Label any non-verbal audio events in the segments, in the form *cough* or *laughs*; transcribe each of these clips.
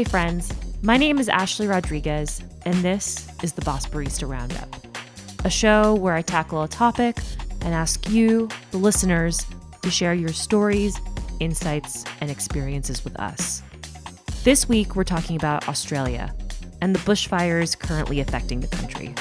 Hey, friends. My name is Ashley Rodriguez, and this is the Boss Barista Roundup, a show where I tackle a topic and ask you, the listeners, to share your stories, insights, and experiences with us. This week, we're talking about Australia and the bushfires currently affecting the country.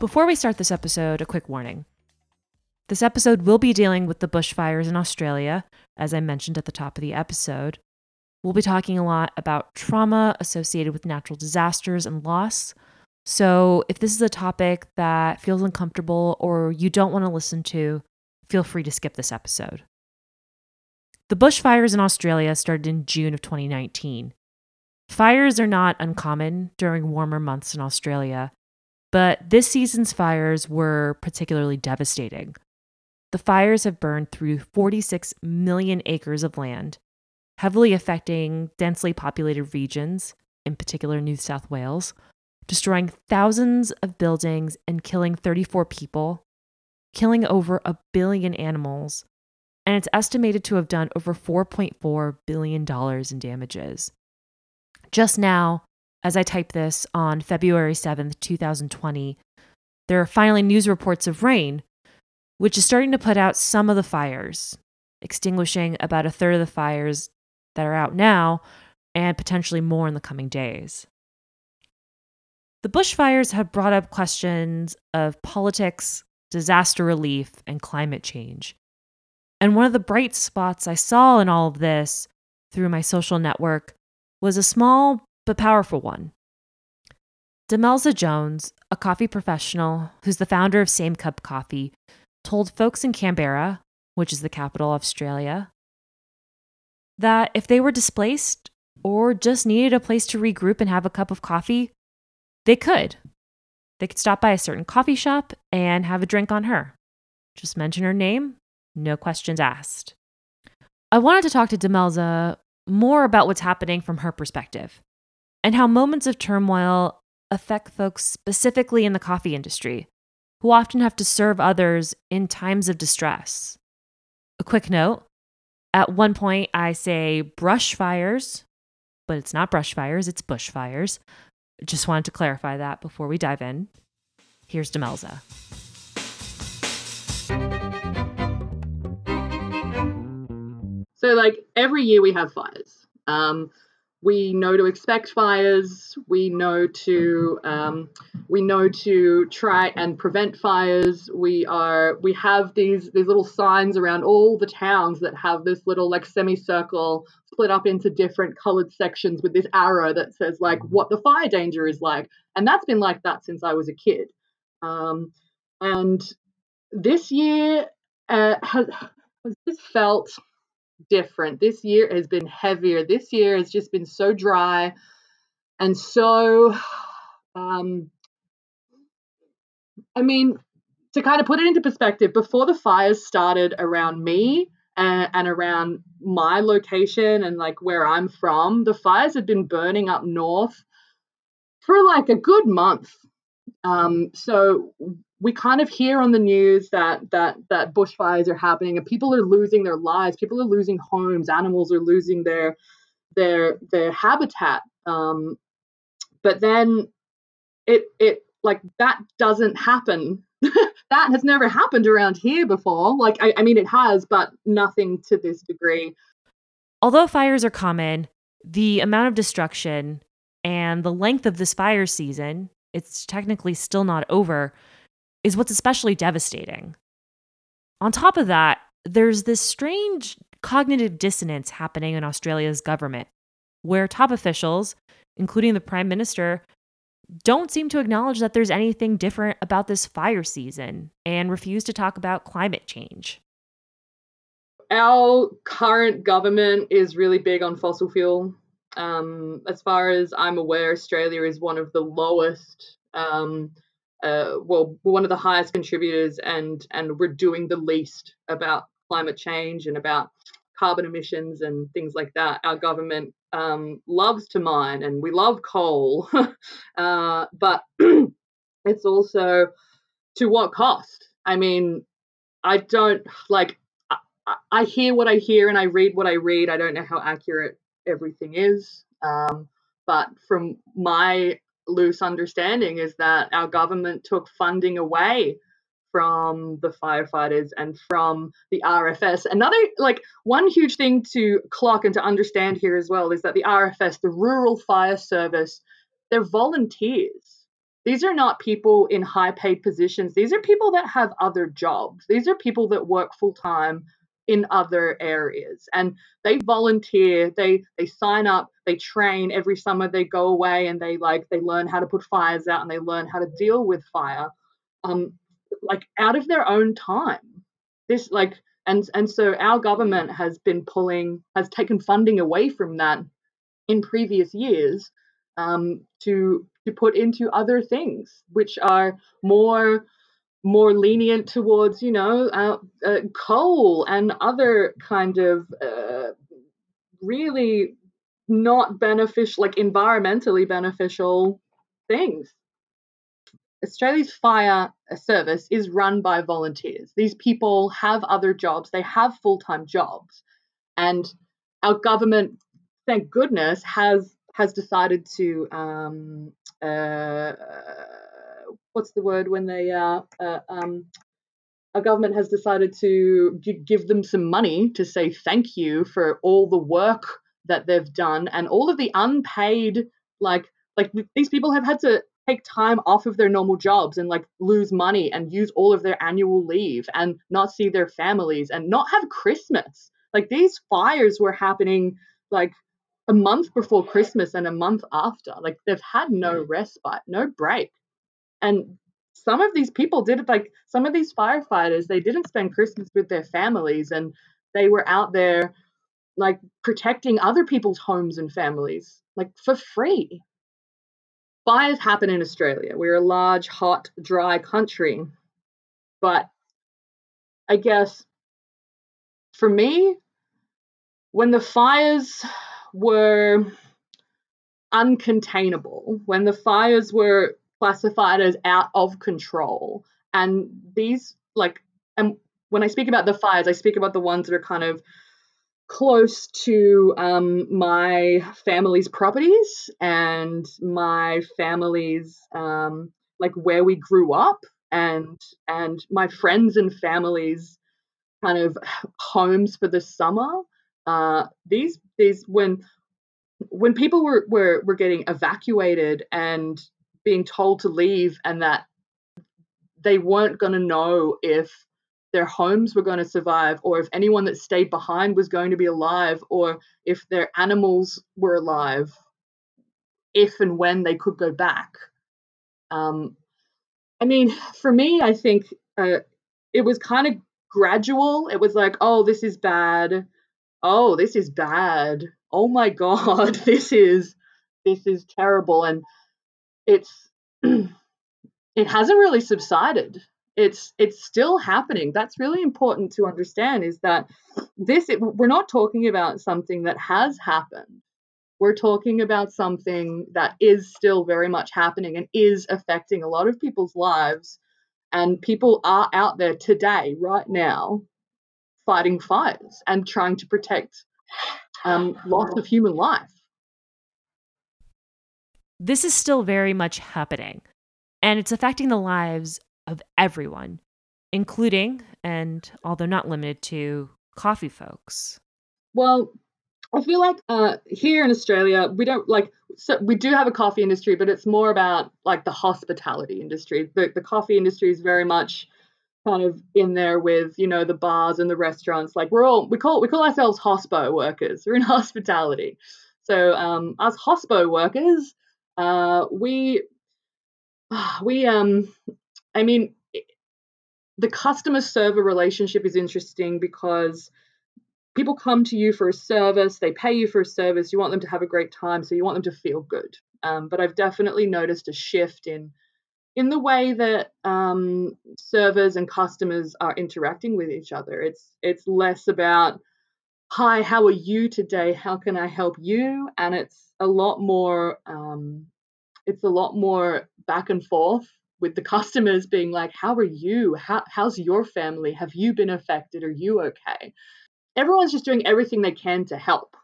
Before we start this episode, a quick warning. This episode will be dealing with the bushfires in Australia, as I mentioned at the top of the episode. We'll be talking a lot about trauma associated with natural disasters and loss. So, if this is a topic that feels uncomfortable or you don't want to listen to, feel free to skip this episode. The bushfires in Australia started in June of 2019. Fires are not uncommon during warmer months in Australia, but this season's fires were particularly devastating. The fires have burned through 46 million acres of land, heavily affecting densely populated regions, in particular New South Wales, destroying thousands of buildings and killing 34 people, killing over a billion animals, and it's estimated to have done over $4.4 billion in damages. Just now, as I type this on February 7th, 2020, there are finally news reports of rain, which is starting to put out some of the fires, extinguishing about a third of the fires that are out now and potentially more in the coming days. The bushfires have brought up questions of politics, disaster relief, and climate change. And one of the bright spots I saw in all of this through my social network was a small but powerful one. Demelza Jones, a coffee professional who's the founder of Same Cup Coffee, told folks in Canberra, which is the capital of Australia, that if they were displaced or just needed a place to regroup and have a cup of coffee, they could. They could stop by a certain coffee shop and have a drink on her. Just mention her name, no questions asked. I wanted to talk to Demelza more about what's happening from her perspective and how moments of turmoil affect folks specifically in the coffee industry, who often have to serve others in times of distress. A quick note at one point, I say brush fires, but it's not brush fires, it's bushfires. Just wanted to clarify that before we dive in. Here's Demelza. So, like every year, we have fires. Um, we know to expect fires. We know to um, we know to try and prevent fires. We are we have these these little signs around all the towns that have this little like semicircle split up into different colored sections with this arrow that says like what the fire danger is like, and that's been like that since I was a kid. Um, and this year uh, has has just felt different. This year has been heavier. This year has just been so dry and so um I mean to kind of put it into perspective, before the fires started around me and, and around my location and like where I'm from, the fires had been burning up north for like a good month. Um, so we kind of hear on the news that that that bushfires are happening and people are losing their lives. People are losing homes. Animals are losing their their their habitat. Um, but then it it like that doesn't happen. *laughs* That has never happened around here before. Like I, I mean it has but nothing to this degree. Although fires are common the amount of destruction and the length of this fire season it's technically still not over is what's especially devastating. On top of that, there's this strange cognitive dissonance happening in Australia's government, where top officials, including the Prime Minister, don't seem to acknowledge that there's anything different about this fire season and refuse to talk about climate change. Our current government is really big on fossil fuel. Um, as far as I'm aware, Australia is one of the lowest um, uh, well, we're one of the highest contributors, and and we're doing the least about climate change and about carbon emissions and things like that. Our government um, loves to mine, and we love coal, *laughs* uh, but *clears throat* it's also to what cost? I mean, I don't like. I, I hear what I hear and I read what I read. I don't know how accurate everything is, um, but from my loose understanding is that our government took funding away from the firefighters and from the RFS. Another, like, one huge thing to clock and to understand here as well is that the RFS, the Rural Fire Service, they're volunteers. These are not people in high paid positions. These are people that have other jobs. These are people that work full time in other areas. And they volunteer they they sign up they train every summer they go away and they like they learn how to put fires out and they learn how to deal with fire um like out of their own time. This like and and so our government has been pulling has taken funding away from that in previous years um, to to put into other things which are more more lenient towards you know uh, uh, coal and other kind of uh, really not beneficial like environmentally beneficial things Australia's fire service is run by volunteers. These people have other jobs, they have full time jobs. And our government, thank goodness, has has decided to um, uh, what's the word when they uh, uh, um, our government has decided to give them some money to say thank you for all the work that they've done and all of the unpaid like like these people have had to take time off of their normal jobs and like lose money and use all of their annual leave and not see their families and not have Christmas. Like these fires were happening like a month before Christmas and a month after. Like they've had no respite, no break. And some of these people did it like some of these firefighters, they didn't spend Christmas with their families and they were out there like protecting other people's homes and families like for free fires happen in Australia. We're a large, hot, dry country. But I guess for me, when the fires were uncontainable, when the fires were classified as out of control, and these, like, and when I speak about the fires, I speak about the ones that are kind of close to um, my family's properties and my family's um, like where we grew up and and my friends and families kind of homes for the summer. Uh, these these when when people were, were were getting evacuated and being told to leave and that they weren't going to know if their homes were going to survive, or if anyone that stayed behind was going to be alive, or if their animals were alive, if and when they could go back. Um, I mean, for me, I think uh, it was kind of gradual. It was like, oh, this is bad. Oh, this is bad. Oh my *laughs* god, this is this is terrible, and it's *clears throat* it hasn't really subsided. It's it's still happening. That's really important to understand is that this it, we're not talking about something that has happened. We're talking about something that is still very much happening and is affecting a lot of people's lives and people are out there today right now fighting fires and trying to protect um, loss of human life this is still very much happening and it's affecting the lives of everyone, including, and although not limited to, coffee folks? Well, I feel like uh, here in Australia, we don't like, so we do have a coffee industry, but it's more about like the hospitality industry. The, the coffee industry is very much kind of in there with, you know, the bars and the restaurants. Like we're all, we call, we call ourselves hospo workers. We're in *laughs* hospitality. So um, as hospo workers, uh, we, we, um, I mean, the customer server relationship is interesting because people come to you for a service, they pay you for a service, you want them to have a great time, so you want them to feel good. Um, but I've definitely noticed a shift in in the way that um, servers and customers are interacting with each other. It's it's less about hi, how are you today? How can I help you? And it's a lot more um, it's a lot more back and forth with the *laughs* customers being like, How are you? How, how's your family? Have you been affected? Are you okay? Everyone's just doing everything they can to help,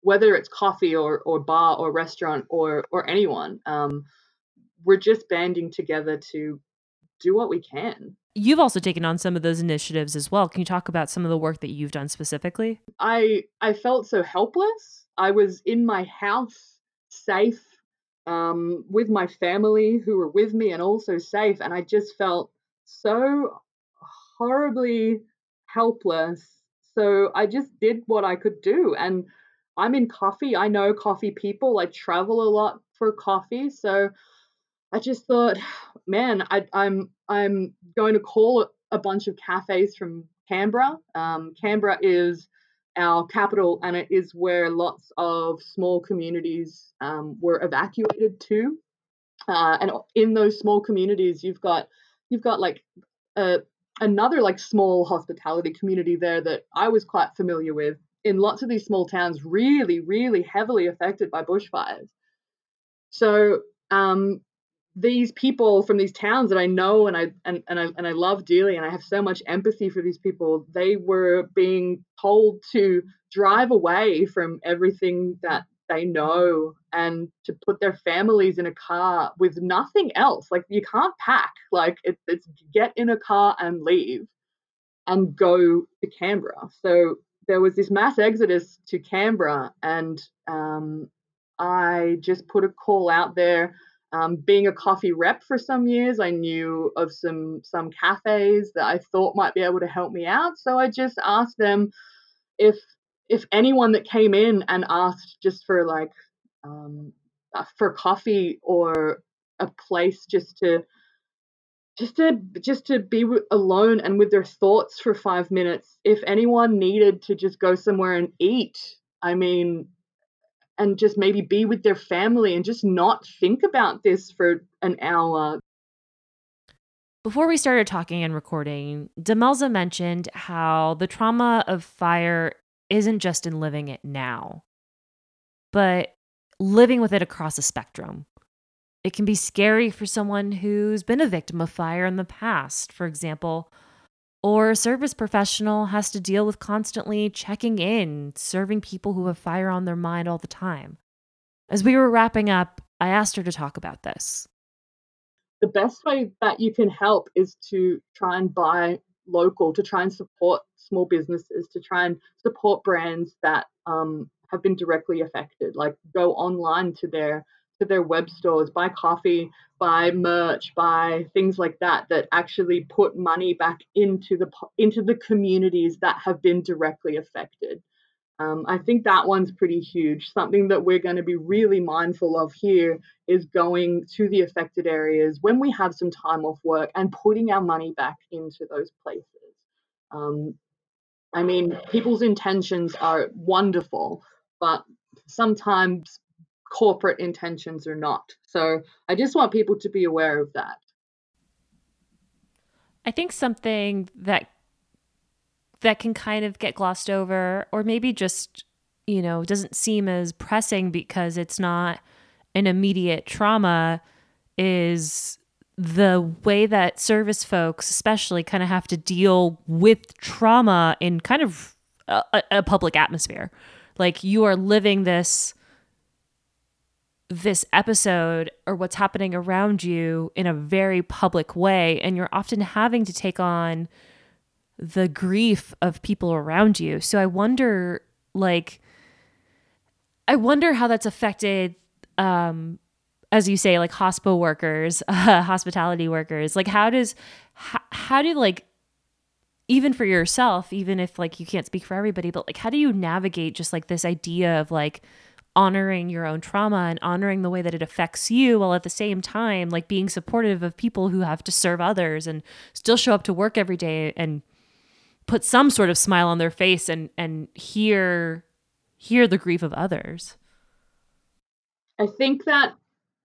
whether it's coffee or, or bar or restaurant or, or anyone. Um, we're just banding together to do what we can. You've also taken on some of those initiatives as well. Can you talk about some of the work that you've done specifically? I I felt so helpless. I was in my house, safe, um, with my family who were with me and also safe, and I just felt so horribly helpless. So I just did what I could do, and I'm in coffee. I know coffee people. I travel a lot for coffee, so I just thought, man, I, I'm I'm going to call a bunch of cafes from Canberra. Um, Canberra is our capital, and it is where lots of small communities um, were evacuated to. Uh, and in those small communities, you've got you've got like a, another like small hospitality community there that I was quite familiar with. In lots of these small towns, really, really heavily affected by bushfires. So um, these people from these towns that I know and I and, and I and I love dearly and I have so much empathy for these people, they were being told to drive away from everything that they know and to put their families in a car with nothing else. Like you can't pack. Like it, it's get in a car and leave and go to Canberra. So there was this mass exodus to Canberra and um, I just put a call out there um, being a coffee rep for some years, I knew of some some cafes that I thought might be able to help me out. So I just asked them if if anyone that came in and asked just for like um, uh, for coffee or a place just to just to just to be alone and with their thoughts for five minutes. If anyone needed to just go somewhere and eat, I mean, and just maybe be with their family and just not think about this for an hour. Before we started talking and recording, Demelza mentioned how the trauma of fire isn't just in living it now, but living with it across a spectrum. It can be scary for someone who's been a victim of fire in the past. For example, or a service professional has to deal with constantly checking in, serving people who have fire on their mind all the time. As we were wrapping up, I asked her to talk about this. The best way that you can help is to try and buy local, to try and support small businesses, to try and support brands that um, have been directly affected. Like go online to their to their web stores, buy coffee, buy merch, buy things like that that actually put money back into the into the communities that have been directly affected. Um, I think that one's pretty huge. Something that we're going to be really mindful of here is going to the affected areas when we have some time off work and putting our money back into those places. Um, I mean, people's intentions are wonderful, but sometimes corporate intentions or not. So I just want people to be aware of that. I think something that that can kind of get glossed over or maybe just, you know, doesn't seem as pressing because it's not an immediate trauma is the way that service folks especially kind of have to deal with trauma in kind of a, a public atmosphere. Like you are living this this episode or what's happening around you in a very public way and you're often having to take on the grief of people around you. So i wonder like i wonder how that's affected um as you say like hospital workers uh, *laughs* hospitality workers. Like how does how, how do like even for yourself even if like you can't speak for everybody but like how do you navigate just like this idea of like honoring your own trauma and honoring the way that it affects you while at the same time like being supportive of people who have to serve others and still show up to work every day and put some sort of smile on their face and and hear hear the grief of others. I think that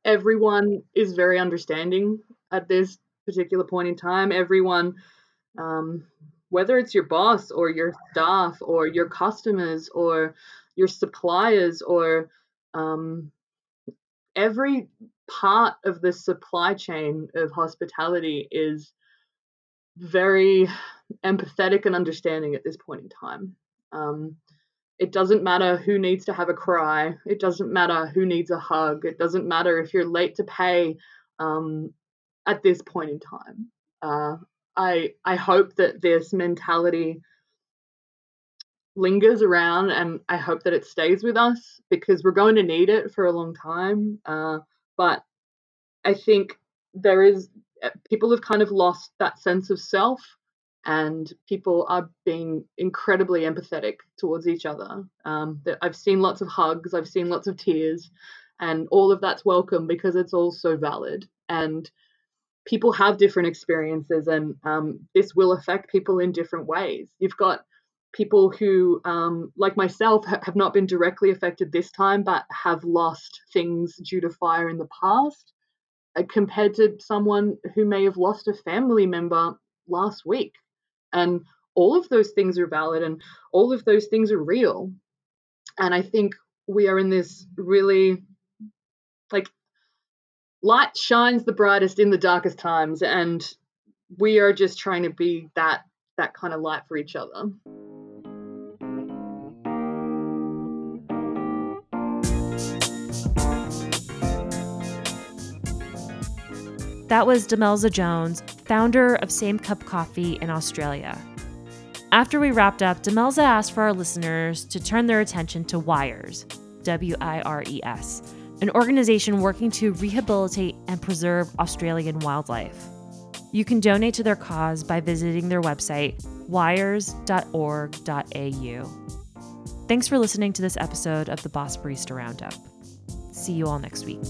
everyone is very understanding at this particular point in time. Everyone um, whether it's your boss or your staff or your customers or your suppliers or um, every part of the supply chain of hospitality is very empathetic and understanding at this point in time. Um, it doesn't matter who needs to have a cry. It doesn't matter who needs a hug. It doesn't matter if you're late to pay um, at this point in time. Uh, I I hope that this mentality lingers around and I hope that it stays with us because we're going to need it for a long time. Uh, but I think there is eh, people have kind of lost that sense of self and people are being incredibly empathetic towards each other. Um, I've seen lots of hugs, I've seen lots of tears, and all of that's welcome because it's all so valid. And people have different experiences, and um, this will affect people in different ways. You've got people who, um, like myself, ha- have not been directly affected this time, but have lost things due to fire in the past, uh, compared to someone who may have lost a family member last week. And all of those things are valid and all of those things are real. And I think we are in this really like light shines the brightest in the darkest times and we are just trying to be that that kind of light for each other. That was Demelza Jones, founder of Same Cup Coffee in Australia. After we wrapped up, Demelza asked for our listeners to turn their attention to WIRES, W I R E S, an organization working to rehabilitate and preserve Australian wildlife. You can donate to their cause by visiting their website, wires.org.au. Thanks for listening to this episode of the Boss Barista Roundup. See you all next week.